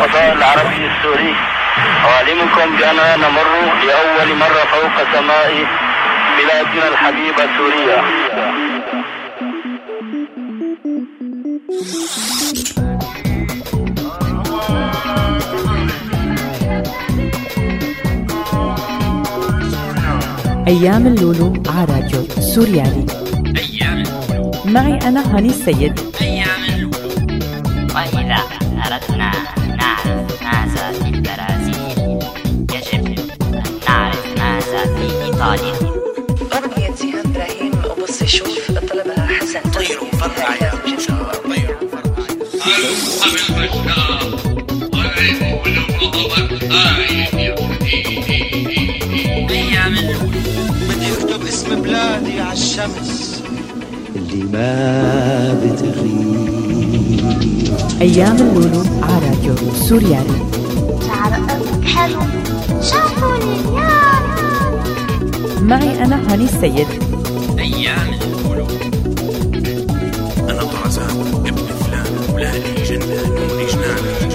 الفضاء العربي السوري. أعلمكم بأننا نمر لأول مرة فوق سماء بلادنا الحبيبة سوريا. أيام اللولو على راديو سوريالي أيام اللولو. معي أنا هاني السيد. إيطاليا أغنية إبراهيم وبص شوف طلبها حسن طيروا فرقع يا طيروا بدي اكتب اسم بلادي على الشمس اللي ما بتغيب أيام اللولو على راديو سوريالي. تعرقك حلو شافوني اليوم معي أنا هاني السيد. أيام اللولو أنا طرزان ابن فلان ولادي جنان جنان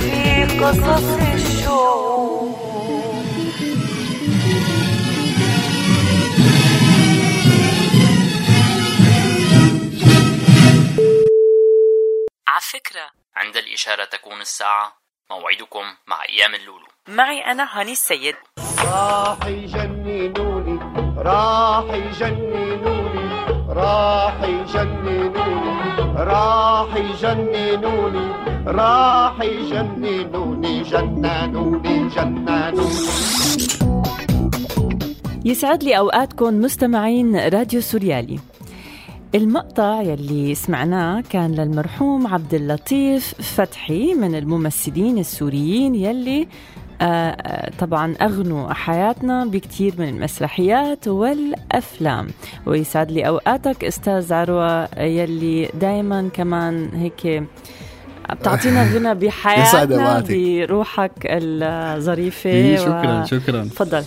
في قصص الشوق على فكرة عند الإشارة تكون الساعة موعدكم مع أيام اللولو. معي أنا هاني السيد. راح يجننوني راح يجننوني راح يجننوني راح يجننوني راح يجننوني جننوني جننوني يسعد لي أوقاتكم مستمعين راديو سوريالي. المقطع يلي سمعناه كان للمرحوم عبد اللطيف فتحي من الممثلين السوريين يلي آه، آه، طبعا أغنوا حياتنا بكتير من المسرحيات والأفلام. ويسعد لي أوقاتك أستاذ عروة يلي دايما كمان هيك بتعطينا غنى بحياتنا. بروحك الظريفة إيه، شكرا و- شكرا. تفضل.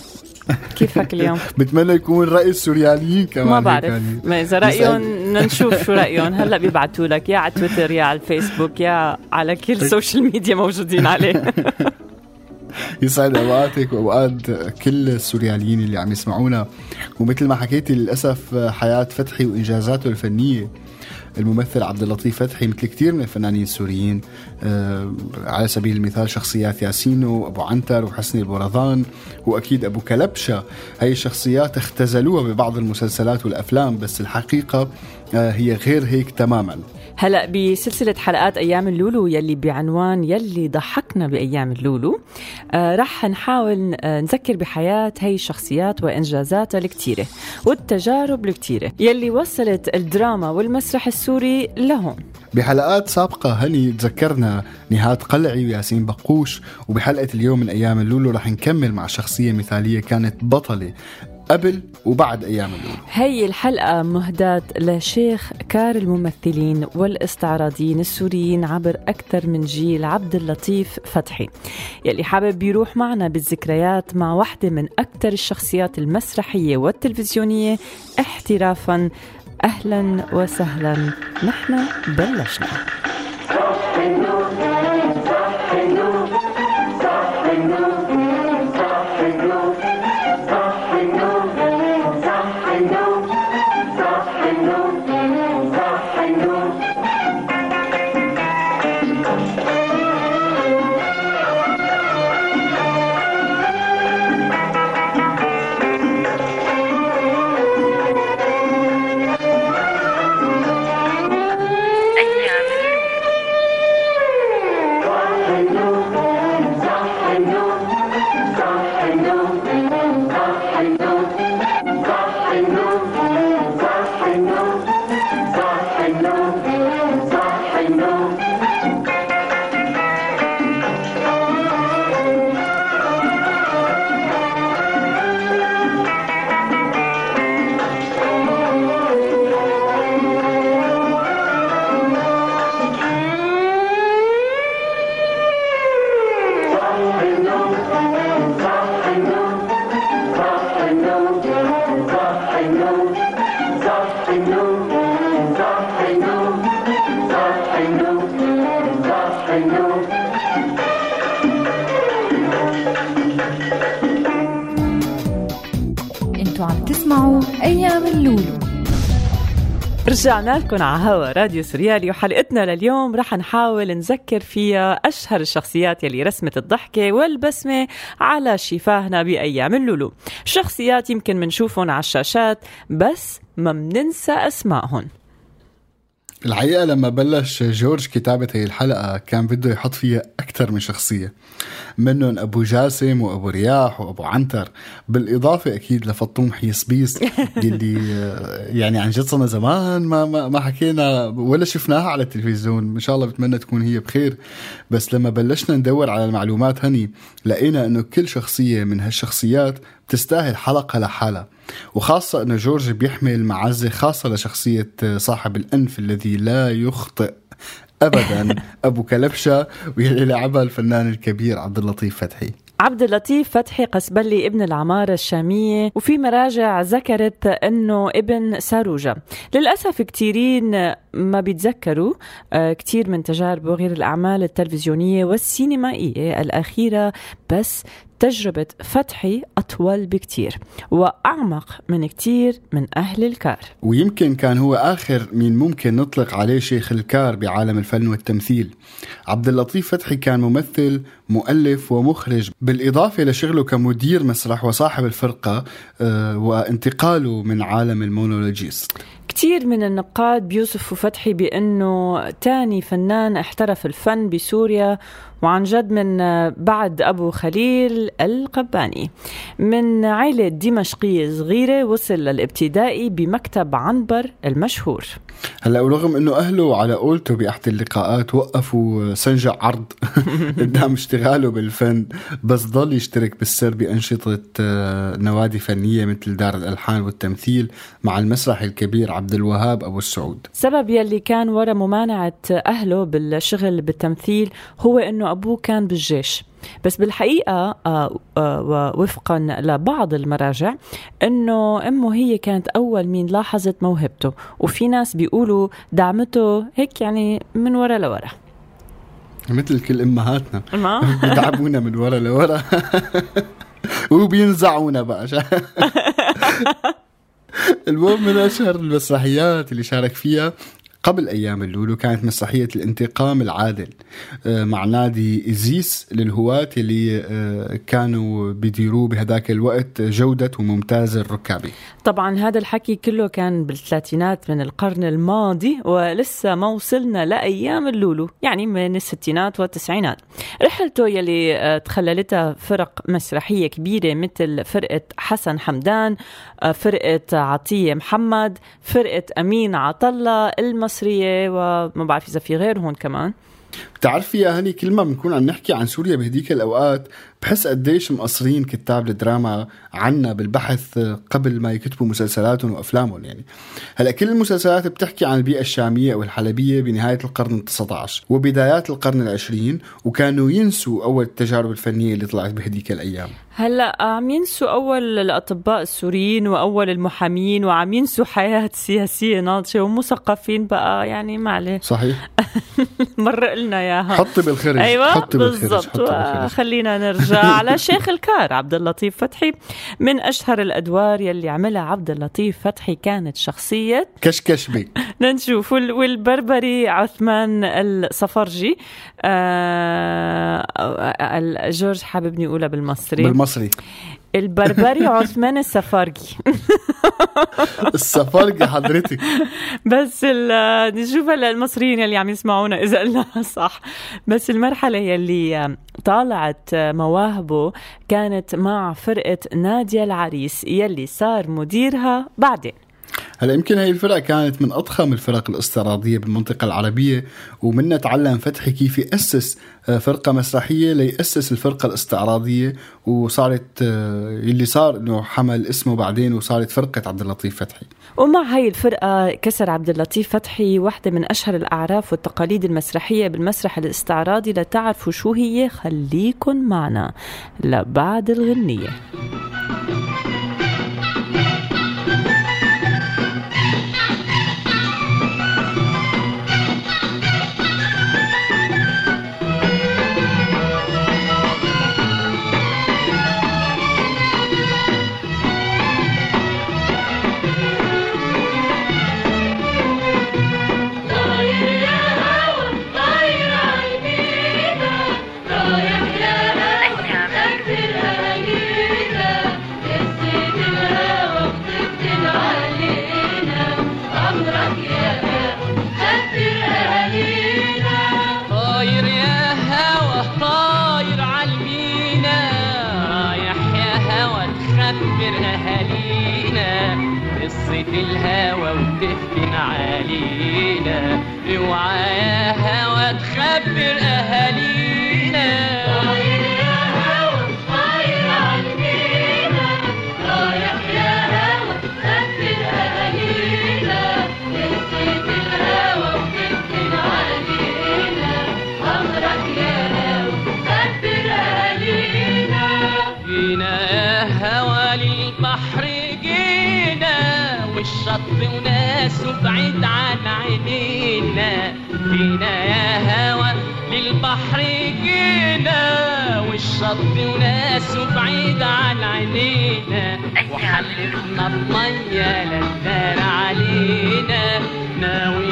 كيفك اليوم؟ بتمنى يكون رأي السورياليين كمان ما بعرف. ما إذا رأيهم بدنا نشوف شو رأيهم. هلأ بيبعتوا لك يا على تويتر يا على الفيسبوك يا على كل ال social media موجودين عليه. يسعد أوقاتك وأوقات كل السورياليين اللي عم يسمعونا. ومثل ما حكيتي للأسف حياة فتحي وإنجازاته الفنية الممثل عبد اللطيف فتحي مثل كثير من الفنانين السوريين آه، على سبيل المثال شخصيات ياسينو ابو عنتر وحسني البورظان وأكيد أبو كلبشة. هي الشخصيات اختزلوها ببعض المسلسلات والأفلام بس الحقيقة آه، هي غير هيك تماما. هلا بسلسلة حلقات أيام اللولو يلي بعنوان يلي ضحكنا بأيام اللولو. آه رح نحاول آه نذكر بحياة هي الشخصيات وإنجازاتها الكتيرة والتجارب الكتيرة. يلي وصلت الدراما والمسرح السوري لهون. بحلقات سابقة هني تذكرنا نهاد قلعي وياسين بقوش وبحلقة اليوم من أيام اللولو رح نكمل مع شخصية مثالية كانت بطلة قبل وبعد أيام اللولو. هي الحلقة مهداة لشيخ كار الممثلين والاستعراضيين السوريين عبر أكثر من جيل عبد اللطيف فتحي. يلي حابب يروح معنا بالذكريات مع واحدة من أكثر الشخصيات المسرحية والتلفزيونية احترافا أهلا وسهلا. نحن بلشنا. أنتوا عم تسمعوا أيام اللولو. رجعنا لكم على هوا راديو سوريالي وحلقتنا لليوم رح نحاول نذكر فيها أشهر الشخصيات يلي رسمت الضحكة والبسمة على شفاهنا بأيام اللولو. شخصيات يمكن منشوفهم على الشاشات بس ما مننسى أسمائهم. الحقيقة لما بلش جورج كتابة هي الحلقة كان بده يحط فيها أكثر من شخصية منهم أبو جاسم وأبو رياح وأبو عنتر. بالإضافة أكيد لفطوم حيسبيس اللي يعني عن جد صرنا زمان ما, ما, ما حكينا ولا شفناها على التلفزيون. إن شاء الله بتمنى تكون هي بخير. بس لما بلشنا ندور على المعلومات هني لقينا أنه كل شخصية من هالشخصيات بتستاهل حلقة لحالها وخاصة أنه جورج بيحمل معزة خاصة لشخصية صاحب الأنف الذي لا يخطئ ابدا أبو كلبشة واللي لعبها الفنان الكبير عبد اللطيف فتحي. عبد اللطيف فتحي قسبلي ابن العمارة الشامية وفي مراجع ذكرت إنه ابن ساروجة للأسف كثيرين ما بيتذكروا آه، كثير من تجاربه غير الأعمال التلفزيونية والسينمائية الأخيرة بس تجربة فتحي أطول بكتير وأعمق من كتير من أهل الكار. ويمكن كان هو آخر مين ممكن نطلق عليه شيخ الكار بعالم الفن والتمثيل. عبد اللطيف فتحي كان ممثل مؤلف ومخرج. بالإضافة لشغله كمدير مسرح وصاحب الفرقة آه، وانتقاله من عالم المونولوجيست. كثير من النقاد بيوصفوا فتحي بأنه تاني فنان احترف الفن بسوريا وعن جد من بعد أبو خليل القباني. من عائلة دمشقية صغيرة وصل للابتدائي بمكتب عنبر المشهور. هلأ ورغم إنه أهله على قولته بأحد اللقاءات وقفوا سنجع عرض قدام اشتغاله بالفن بس ضل يشترك بالسر بأنشطة آه، نوادي فنية مثل دار الألحان والتمثيل مع المسرح الكبير عبد الوهاب أبو السعود. سبب يلي كان ورا ممانعة أهله بالشغل بالتمثيل هو إنه أبوه كان بالجيش. بس بالحقيقة آه، آه، وفقا لبعض المراجع إنه أمه هي كانت أول مين لاحظت موهبته. وفي ناس بيقولوا دعمته هيك يعني من ورا لورا. مثل كل أمهاتنا. ما؟ بيدعمونا من ورا لورا. وبينزعونا بقى. المهم من أشهر المسرحيات اللي شارك فيها قبل أيام اللولو كانت مسرحية الانتقام العادل. آه، مع نادي إزيس للهواة اللي آه، كانوا بيديروه بهداك الوقت جودة وممتاز الركابي. طبعا هذا الحكي كله كان بالثلاثينات من القرن الماضي ولسه ما وصلنا لأيام اللولو يعني من الستينات والتسعينات. رحلته يلي آه، تخللتها فرق مسرحية كبيرة مثل فرقة حسن حمدان فرقة عطية محمد فرقة أمين عطلة المس المصرية وما بعرف إذا في غيرهم كمان. بتعرفي يا هني كل ما بنكون عم نحكي عن سوريا بهديك الأوقات بحس قديش مقصرين كتاب الدراما عنا بالبحث قبل ما يكتبوا مسلسلاتهم وأفلامهم يعني. هلأ كل المسلسلات بتحكي عن البيئة الشامية أو الحلبيه بنهاية القرن ال19 وبدايات القرن العشرين وكانوا ينسوا أول التجارب الفنية اللي طلعت بهديك الأيام. هلأ عم ينسوا أول الأطباء السوريين وأول المحامين وعم ينسوا حياة سياسية ناضجة ومثقفين بقى يعني معلش. صحيح. مرق لنا إياها. حطي بالخرج أيوه حطي بالخرج بالضبط. خلينا نرجع على شيخ الكار عبد اللطيف فتحي. من أشهر الأدوار يلي عملها عبد اللطيف فتحي كانت شخصية كشكشبي. نشوف والبربري عثمان الصفرجي آه جورج حاببني أقولها بالمصري. بالمصري. البربري عثمان السفارجي. السفارجي حضرتك. بس نشوف هلا المصريين اللي عم يسمعونا إذا قلناها صح. بس المرحلة يلي طالعت مواهبه كانت مع فرقة نادية العريس يلي صار مديرها بعدين. هلا يمكن هي الفرقه كانت من أضخم الفرق الاستعراضيه بالمنطقة العربية ومنها تعلم فتحي كيف يأسس آه، فرقة مسرحية ليأسس الفرقة الاستعراضية وصارت اللي آه، صار إنه حمل اسمه بعدين وصارت فرقة عبد اللطيف فتحي. ومع هاي الفرقة كسر عبد اللطيف فتحي واحدة من أشهر الأعراف والتقاليد المسرحية بالمسرح الاستعراضي لتعرفوا شو هي خليكن معنا لبعد الغنية. جينا يا هوى للبحر جينا والشط وناسه بعيد عن عينينا. وحلفنا بمية للدار علينا. ناوي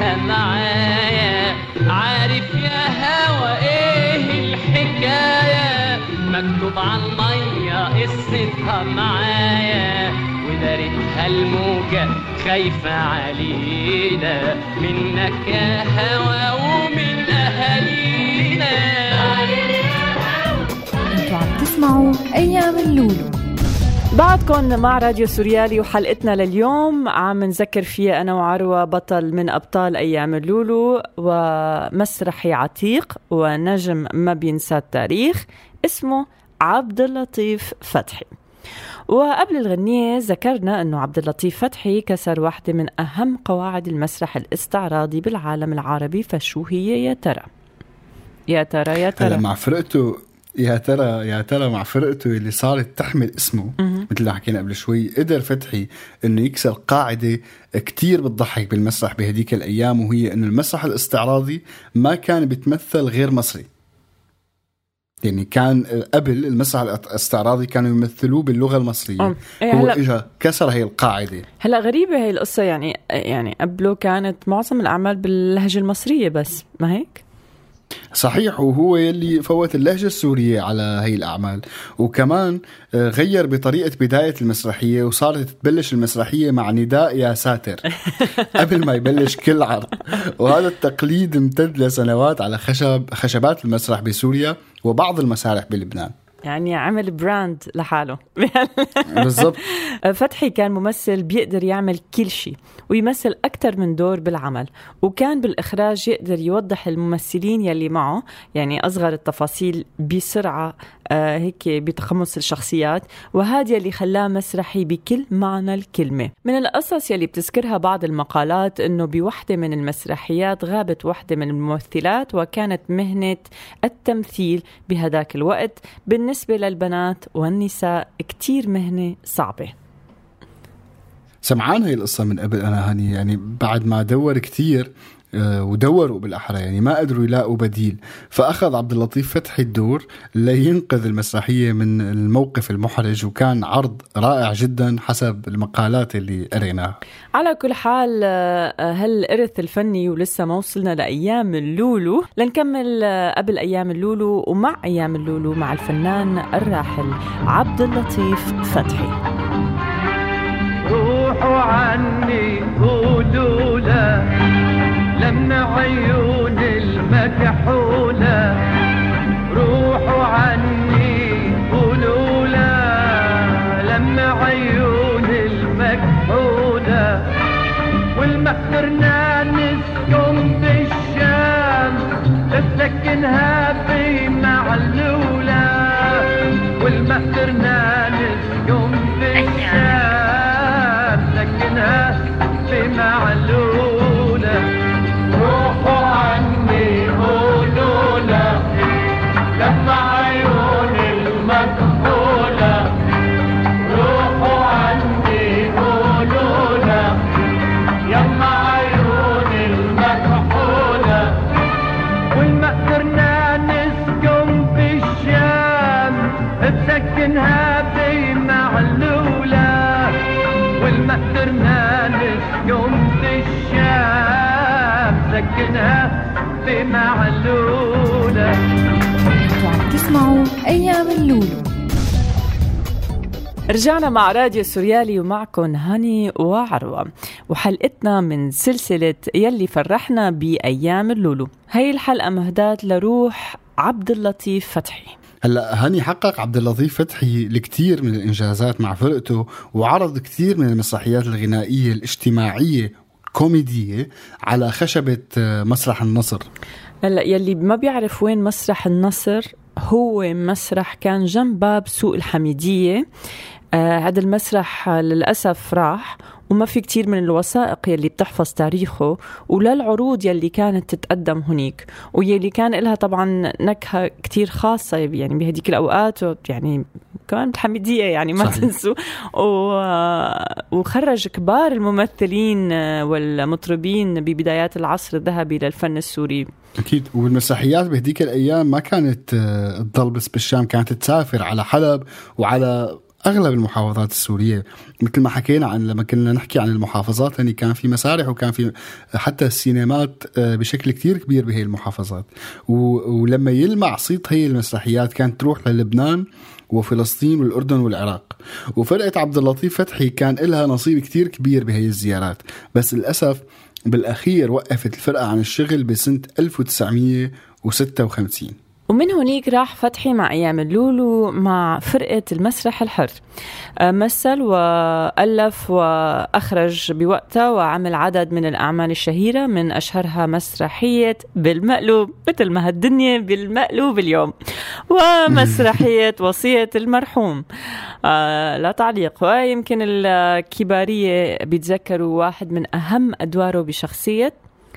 معايا عارف يا هوى إيه الحكاية؟ مكتوب على المية قصتها معايا ودارتها الموجة خايفة علينا. منك يا هوى ومن أهالينا. أنتوا عم تسمعوا أيام اللولو. بعدكم مع راديو سوريالي وحلقتنا لليوم. عم نذكر فيها أنا وعروة بطل من أبطال أيام اللولو ومسرحي عتيق ونجم ما بينسى التاريخ اسمه عبد اللطيف فتحي. وقبل الغنية ذكرنا أنه عبد اللطيف فتحي كسر واحدة من أهم قواعد المسرح الاستعراضي بالعالم العربي فشو هي يا ترى؟ يا ترى يا ترى. مع فرقته يا ترى يا ترى مع فرقته اللي صارت تحمل اسمه. مثل ما حكينا قبل شوي قدر فتحي إنه يكسر قاعدة كتير بتضحك بالمسرح بهديك الأيام وهي إنه المسرح الاستعراضي ما كان بيتمثل غير مصري يعني كان قبل المسرح الاستعراضي كانوا يمثلوه باللغة المصرية أم. إيه هو اجى كسر هي القاعدة هلا غريبة هي القصة يعني يعني قبله كانت معظم الأعمال باللهجة المصرية بس ما هيك؟ صحيح وهو يلي فوت اللهجة السورية على هي الأعمال. وكمان آه، غير بطريقة بداية المسرحية وصارت تبلش المسرحية مع نداء يا ساتر. قبل ما يبلش كل عرض. وهذا التقليد امتد لسنوات على خشب خشبات المسرح بسوريا وبعض المسارح بلبنان. يعني عمل براند لحاله. بالضبط. فتحي كان ممثل بيقدر يعمل كل شيء ويمثل أكثر من دور بالعمل وكان بالإخراج يقدر يوضح الممثلين يلي معه يعني أصغر التفاصيل بسرعة آه هيك بتقمص الشخصيات وهذا اللي خلاه مسرحي بكل معنى الكلمة. من القصص يلي بتذكرها بعض المقالات أنه بوحدة من المسرحيات غابت وحدة من الممثلات وكانت مهنة التمثيل بهداك الوقت بالنسبة للبنات والنساء كتير مهنة صعبة. سمعان هي القصة من قبل أنا هاني يعني بعد ما دور كتير ودوروا بالأحرى يعني ما قدروا يلاقوا بديل فأخذ عبد اللطيف فتحي الدور لينقذ المسرحية من الموقف المحرج وكان عرض رائع جدا حسب المقالات اللي قريناها على كل حال آه، هالإرث الفني ولسه ما وصلنا لأيام اللولو. لنكمل آه، قبل أيام اللولو ومع أيام اللولو مع الفنان الراحل عبد اللطيف فتحي. روحوا عني قولوا لما عيون المكحولة. روحوا عني قولوا لا. لما عيون المكحولة. والمخرنا نسكن بالشام تسكنها في معلولة والمخرنا نسكن بالشام ما اخترنانش يوم الشام سكنها في وعم تسمعوا أيام اللولو. رجعنا مع راديو سوريالي ومعكم هاني وعروة. وحلقتنا من سلسلة يلي فرحنا بأيام اللولو. هاي الحلقة مهداة لروح عبد اللطيف فتحي. هلا هاني حقق عبد اللطيف فتحي الكثير من الإنجازات مع فرقته وعرض كثير من المسرحيات الغنائية الاجتماعية كوميديه على خشبة آه، مسرح النصر. هلا يلي ما بيعرف وين مسرح النصر هو مسرح كان جنب باب سوق الحميدية. آه المسرح للأسف راح وما في كتير من الوثائق يلي بتحفظ تاريخه ولا العروض يلي كانت تتقدم هنيك. ويلي كان لها طبعا نكهة كتير خاصة يعني بهديك الأوقات يعني كمان الحميدية يعني ما صحيح. تنسوا. و... وخرج كبار الممثلين والمطربين ببدايات العصر الذهبي للفن السوري. أكيد. والمسرحيات بهديك الأيام ما كانت تضل بس بالشام كانت تسافر على حلب وعلى أغلب المحافظات السورية مثل ما حكينا عن لما كنا نحكي عن المحافظات يعني كان في مسارح وكان في حتى السينمات آه، بشكل كتير كبير بهي المحافظات. ولما يلمع صيت هي المسرحيات كانت تروح للبنان وفلسطين والأردن والعراق. وفرقة عبد اللطيف فتحي كان لها نصيب كتير كبير بهي الزيارات. بس للأسف بالأخير وقفت الفرقة عن الشغل بسنة 1956 ومن هنيك راح فتحي مع أيام اللولو مع فرقة المسرح الحر. آه، مثل وألف وأخرج بوقتها وعمل عدد من الأعمال الشهيرة من أشهرها مسرحية بالمقلوب مثل ما هالدنيا بالمقلوب اليوم ومسرحية وصية المرحوم. آه لا تعليق. ويمكن الكبارية بيتذكروا واحد من أهم أدواره بشخصية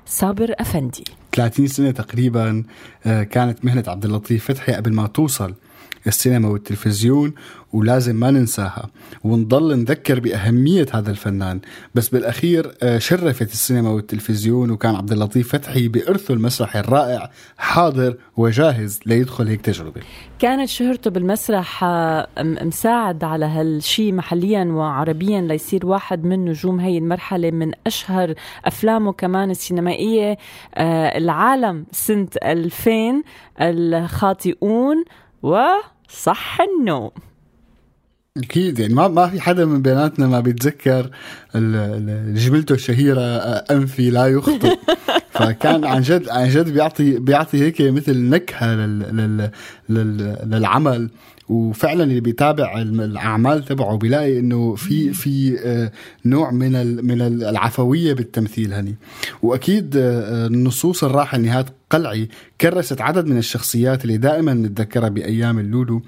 صابر أفندي. 30 سنة تقريبا آه، كانت مهنة عبد اللطيف فتحي قبل ما توصل السينما والتلفزيون ولازم ما ننساها. ونضل نذكر بأهمية هذا الفنان. بس بالأخير آه، شرفت السينما والتلفزيون وكان عبد اللطيف فتحي بإرثه المسرحي الرائع حاضر وجاهز ليدخل هيك تجربة. كانت شهرته بالمسرح آه، مساعد على هالشي محليا وعربيا ليصير واحد من نجوم هي المرحلة من أشهر أفلامه كمان السينمائية. آه، العالم سنة 2000 الخاطئون وصح النوم. أكيد يعني ما ما في حدا من بيناتنا ما بيتذكر جملته الشهيره أنفي لا يخطئ. فكان عن جد عن جد بيعطي بيعطي هيك مثل نكهة لل لل لل للعمل. وفعلا اللي بيتابع الأعمال تبعه بيلاقي إنه في في آه، نوع من من ال- العفوية بالتمثيل هني. وأكيد آه، آه، النصوص الراحل نهاد قلعي كرست عدد من الشخصيات اللي دائما نتذكرها بأيام اللولو.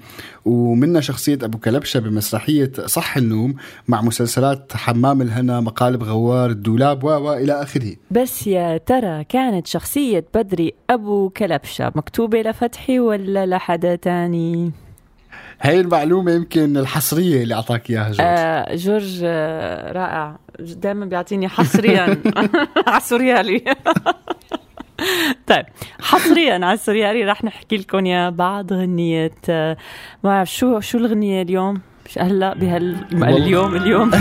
ومنها شخصية أبو كلبشة بمسرحية صح النوم مع مسلسلات حمام الهنا مقالب غوار الدولاب و و إلى آخره. بس يا ترى كانت شخصية بدري أبو كلبشة مكتوبة لفتحي ولا لحدا تاني؟ هاي المعلومة يمكن الحصرية اللي أعطاك إياها جورج. آه جورج آه رائع. دائما بيعطيني حصريا. على السوريالي طيب حصريا على السوريالي رح نحكي لكم يا بعض غنية آه، ما بعرف شو شو الغنية اليوم؟ مش هلأ بهال اليوم اليوم.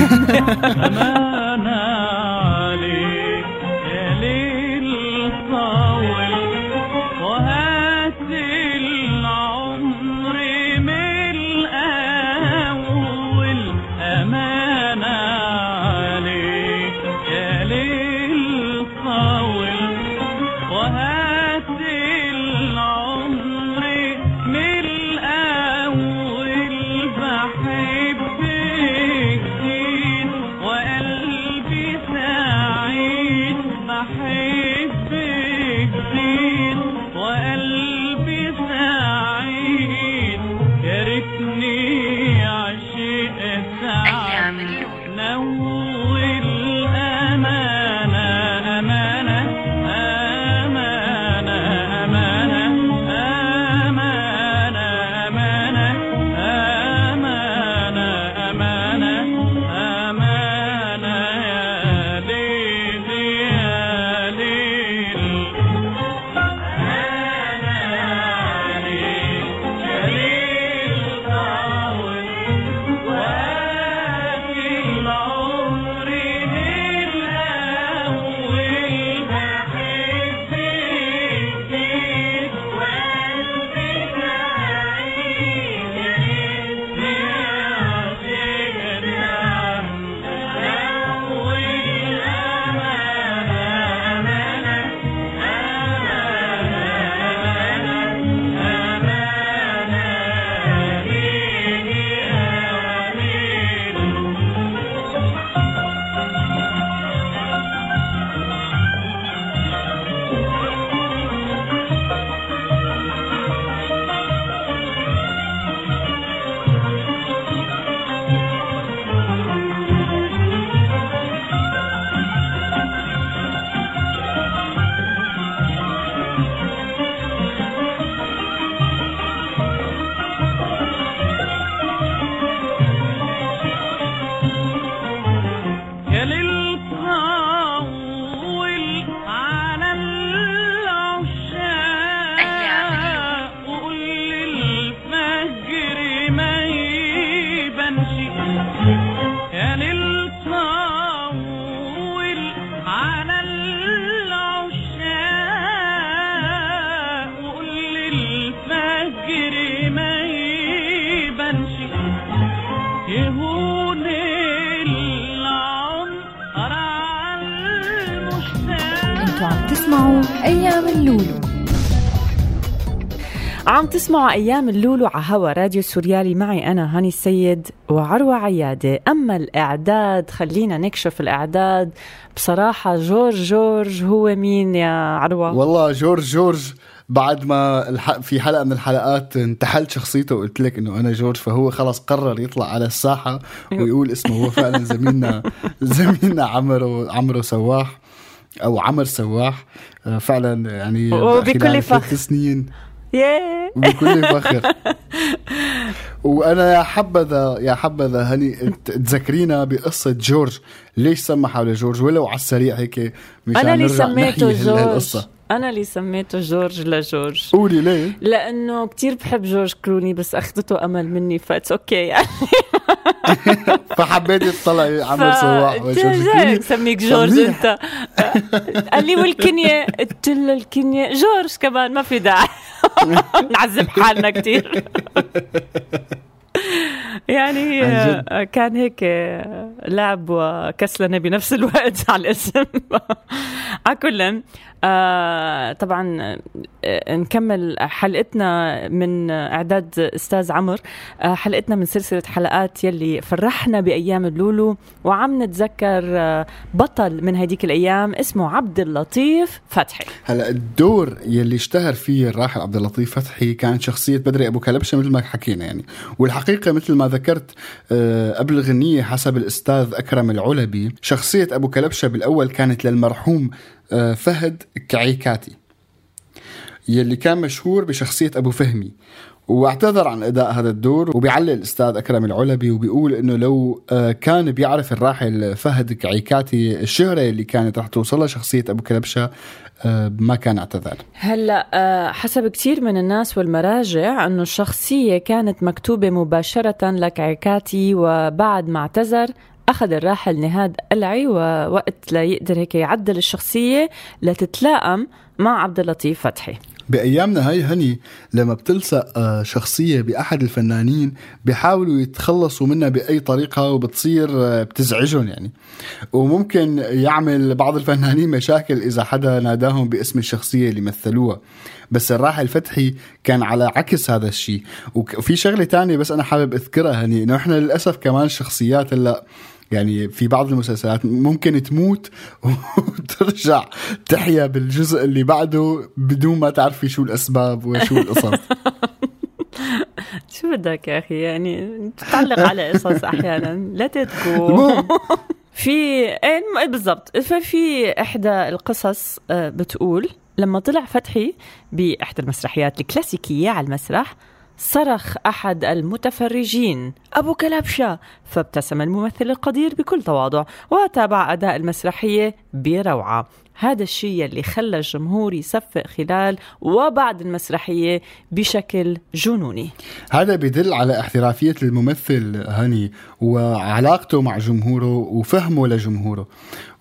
تسمعوا أيام اللولو. عم تسمعوا أيام اللولو على هوا راديو سوريالي. معي أنا هاني السيد وعروة عيادة. أما الإعداد خلينا نكشف الإعداد. بصراحة جورج جورج هو مين يا عروة؟ والله جورج جورج بعد ما. في حلقة من الحلقات انتحلت شخصيته وقلت لك إنه أنا جورج فهو خلص قرر يطلع على الساحة ويقول اسمه. هو فعلا زميلنا زميلنا عمرو عمرو سواح. أو عمر سواح آه، فعلا يعني وبكل فخر. سنين. وبكل فخر. وأنا يا حبذا يا حبذا هني تذكرينا بقصة جورج. ليش سمى حاله جورج ولو على السريع هيك مشان أنا اللي سميته جورج. أنا اللي سميته جورج لجورج. قولي ليه؟ لأنه كتير بحب جورج كلوني بس أخذته أمل مني ف it's okay يعني. فحبيتي تطلعي عمر سواح كلوني سميك جورج. أنت. قال لي والكنية قلت له الكنية جورج كمان ما في داعي. نعذب حالنا كتير. يعني. آه، كان هيك آه، لعب وكسلنة بنفس الوقت على الاسم. على كل آه طبعا آه، نكمل حلقتنا من إعداد أستاذ عمر. آه حلقتنا من سلسلة حلقات يلي فرحنا بأيام اللولو وعم نتذكر آه بطل من هديك الأيام اسمه عبد اللطيف فتحي. هلا الدور يلي اشتهر فيه الراحل عبد اللطيف فتحي كانت شخصية بدري أبو كلبشة مثل ما حكينا يعني. والحقيقة مثل ما ذكرت آه، قبل الغنيه حسب الأستاذ أكرم العلبي شخصية أبو كلبشة بالأول كانت للمرحوم فهد كعيكاتي يلي كان مشهور بشخصية أبو فهمي واعتذر عن أداء هذا الدور وبيعلق الأستاذ أكرم العلبي وبيقول إنه لو آه، كان بيعرف الراحل فهد كعيكاتي الشهرة اللي كانت رح توصلها شخصية أبو كلبشة آه، ما كان اعتذر هلا آه، حسب كثير من الناس والمراجع إنه الشخصية كانت مكتوبة مباشرة لكعكاتي وبعد ما اعتذر أخذ الراحل نهاد قلعي ووقت ليقدر هيك يعدل الشخصية لتتلائم مع عبد اللطيف فتحي. بأيامنا هاي هني لما بتلصق آه، شخصية بأحد الفنانين بيحاولوا يتخلصوا منها بأي طريقة وبتصير آه، بتزعجهم يعني. وممكن يعمل بعض الفنانين مشاكل إذا حدا ناداهم باسم الشخصية اللي مثلوها. بس الراحل فتحي كان على عكس هذا الشيء وفي شغلة تانية بس أنا حابب أذكرها هني. إنه إحنا للأسف كمان الشخصيات هلأ يعني في بعض المسلسلات ممكن تموت وترجع تحيا بالجزء اللي بعده بدون ما تعرفي شو الأسباب وشو القصص. شو بدك يا أخي؟ يعني تتعلق على قصص أحيانا لا تتكو. في إيه الم- بالضبط. ففي إحدى القصص آه، بتقول لما طلع فتحي بإحدى المسرحيات الكلاسيكية على المسرح صرخ أحد المتفرجين. أبو كلبشه فابتسم الممثل القدير بكل تواضع وتابع أداء المسرحية بروعة. هذا الشيء اللي خلى الجمهور يصفق خلال وبعد المسرحية بشكل جنوني. هذا بيدل على احترافية الممثل هاني وعلاقته مع جمهوره وفهمه لجمهوره.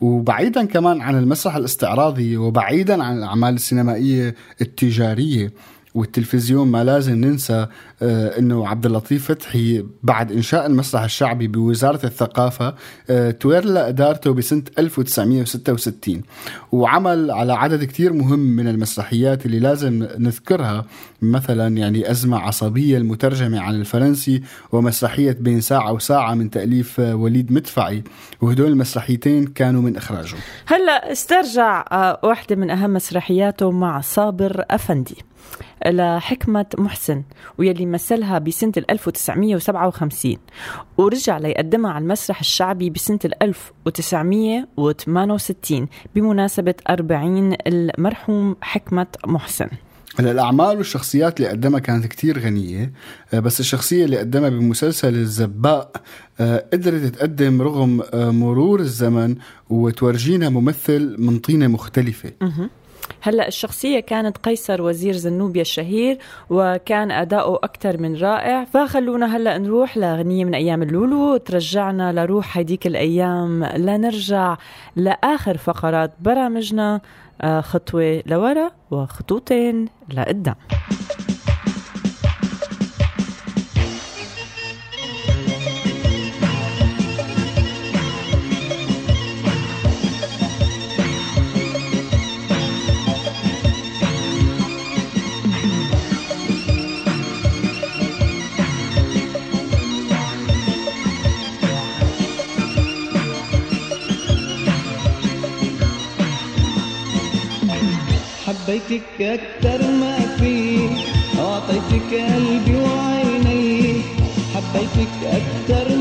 وبعيدا كمان عن المسرح الاستعراضي وبعيدا عن الأعمال السينمائية التجارية والتلفزيون ما لازم ننسى إنه عبد اللطيف فتحي بعد إنشاء المسرح الشعبي بوزارة الثقافة آه، تولى أدارته بسنة 1966 وعمل على عدد كتير مهم من المسرحيات اللي لازم نذكرها مثلا يعني أزمة عصبية المترجمة عن الفرنسي ومسرحية بين ساعة وساعة من تأليف آه، وليد مدفعي. وهدول المسرحيتين كانوا من اخراجه هلا استرجع آه، واحدة من أهم مسرحياته مع صابر أفندي. لحكمة محسن ويلي مثلها بسنة 1957 ورجع ليقدمها على المسرح الشعبي بسنة 1968 بمناسبة 40 المرحوم حكمة محسن هلا الأعمال والشخصيات اللي قدمها كانت كتير غنية آه، بس الشخصية اللي قدمها بمسلسل الزباق آه، قدرت تقدم رغم آه، مرور الزمن وتورجينا ممثل من طينة مختلفة. هلا الشخصية كانت قيصر وزير زنوبيا الشهير وكان أداؤه أكثر من رائع. فخلونا هلا نروح لغنية من أيام اللولو. ترجعنا لروح هديك الأيام. لنرجع لآخر فقرات برامجنا آه، خطوة لورا وخطوتين لقدام. أعطيتك أكتر ما في. أعطيتك قلبي وعيني حبيتك أكتر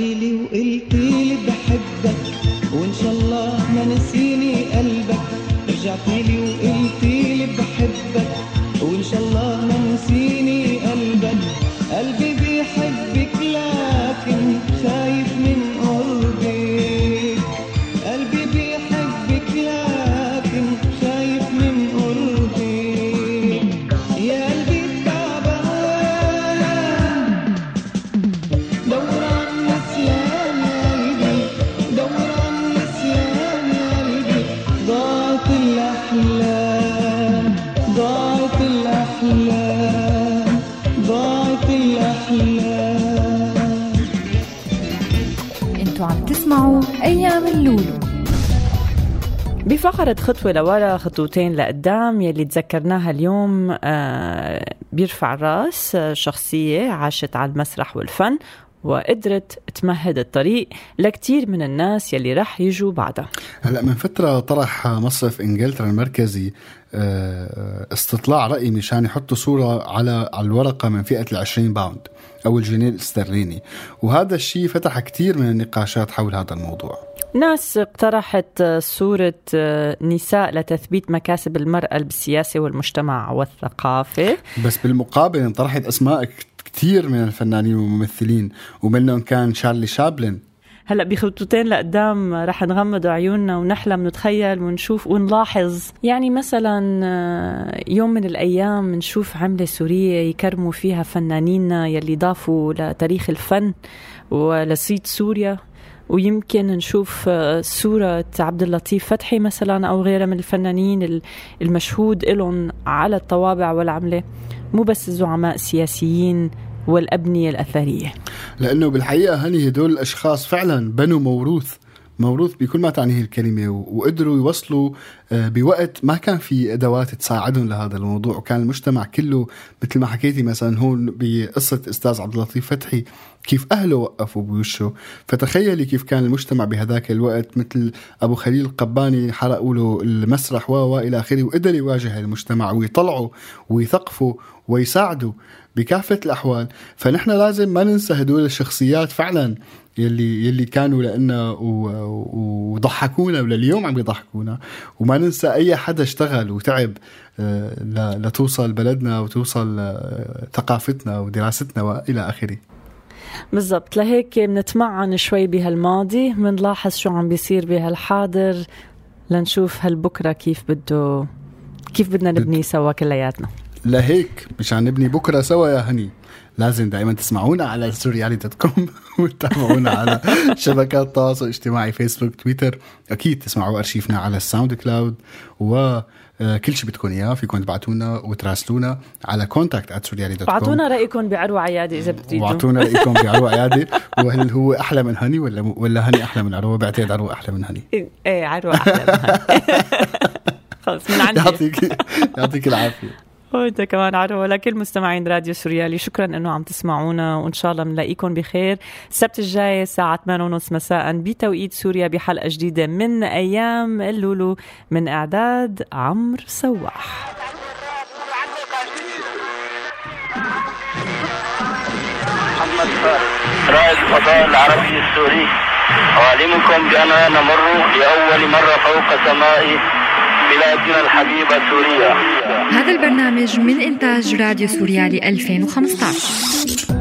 رجعتي لي وقلتي لي بحبك وإن شاء الله ما نسيني قلبك. رجعتي لي وقلتي لي بحبك. بفقرة خطوة لورا خطوتين لقدام يلي تذكرناها اليوم آه، بيرفع الراس آه، شخصية عاشت على المسرح والفن وقدرت تمهد الطريق لكتير من الناس يلي رح يجوا بعدها. هلا من فترة طرح مصرف إنجلترا المركزي آه، استطلاع رأي مشان يحطوا صورة على على الورقة من فئة ال 20 باوند أو الجنيه الاسترليني. وهذا الشيء فتح كتير من النقاشات حول هذا الموضوع. ناس اقترحت صورة نساء لتثبيت مكاسب المرأة بالسياسة والمجتمع والثقافة بس بالمقابل انطرحت أسماء كتير من الفنانين والممثلين ومنهم كان شارلي شابلن. هلا بخطوتين لقدام رح نغمض عيوننا ونحلم نتخيل ونشوف ونلاحظ. يعني مثلا آه، يوم من الأيام نشوف عملة سورية يكرموا فيها فنانينا يلي ضافوا لتاريخ الفن ولصيت سوريا. ويمكن نشوف آه، صورة عبد اللطيف فتحي مثلا أو غيره من الفنانين ال- المشهود لهم على الطوابع والعملة. مو بس الزعماء السياسيين والأبنية الأثرية. لأنه بالحقيقة هني هدول الأشخاص فعلا بنوا موروث موروث بكل ما تعنيه الكلمة وقدروا يوصلوا آه، بوقت ما كان في أدوات تساعدهم لهذا الموضوع. وكان المجتمع كله مثل ما حكيتي مثلا هون بقصة أستاذ عبد اللطيف فتحي كيف أهله وقفوا بوشه. فتخيلي كيف كان المجتمع بهذاك الوقت مثل أبو خليل القباني حرقوا له المسرح و إلى آخره وقدر يواجه المجتمع ويطلعوا ويثقفوا ويساعدوا بكافة الأحوال. فنحن لازم ما ننسى هدول الشخصيات فعلا يلي يلي كانوا لنا وضحكونا ولليوم عم يضحكونا. وما ننسى أي حدا اشتغل وتعب آه، لتوصل بلدنا وتوصل آه، ثقافتنا ودراستنا وإلى آخره. بالضبط. لهيك بنتمعن شوي بهالماضي. بنلاحظ شو عم بيصير بهالحاضر. لنشوف هالبكرة كيف بده كيف بدنا نبني سوا كلياتنا. لهيك مشان نبني بكرة سوا يا هني. لازم دائما تسمعونا على سوريالي دوت كوم وتتابعونا على شبكات التواصل الاجتماعي فيسبوك تويتر أكيد تسمعوا أرشيفنا على ال SoundCloud و آه، كل شيء بدكم إياه فيكم تبعتونا وتراسلونا على contact at سوريالي dot com اعطونا رأيكم بعروة عيادة إذا بتريدوا. واعطونا رأيكم بعروة عيادي. وهل هو أحلى من هني ولا ولا هني أحلى من عروة؟ بعتقد عروة أحلى من هني. إيه عروة أحلى منها. خلص من عندي. يعطيك يعطيك العافية. وانت كمان عروة لكل مستمعين راديو سوريالي. شكرا إنه عم تسمعونا وإن شاء الله بنلاقيكم بخير. السبت الجاي الساعة 8:30 مساء بتوقيت سوريا بحلقة جديدة من أيام اللولو من إعداد عمرو سواح. محمد فارس رائد الفضاء العربي السوري. أعلمكم بأننا نمر لأول مرة فوق سماء بلادنا الحبيبة سوريا. هذا البرنامج من إنتاج راديو سوريالي 2015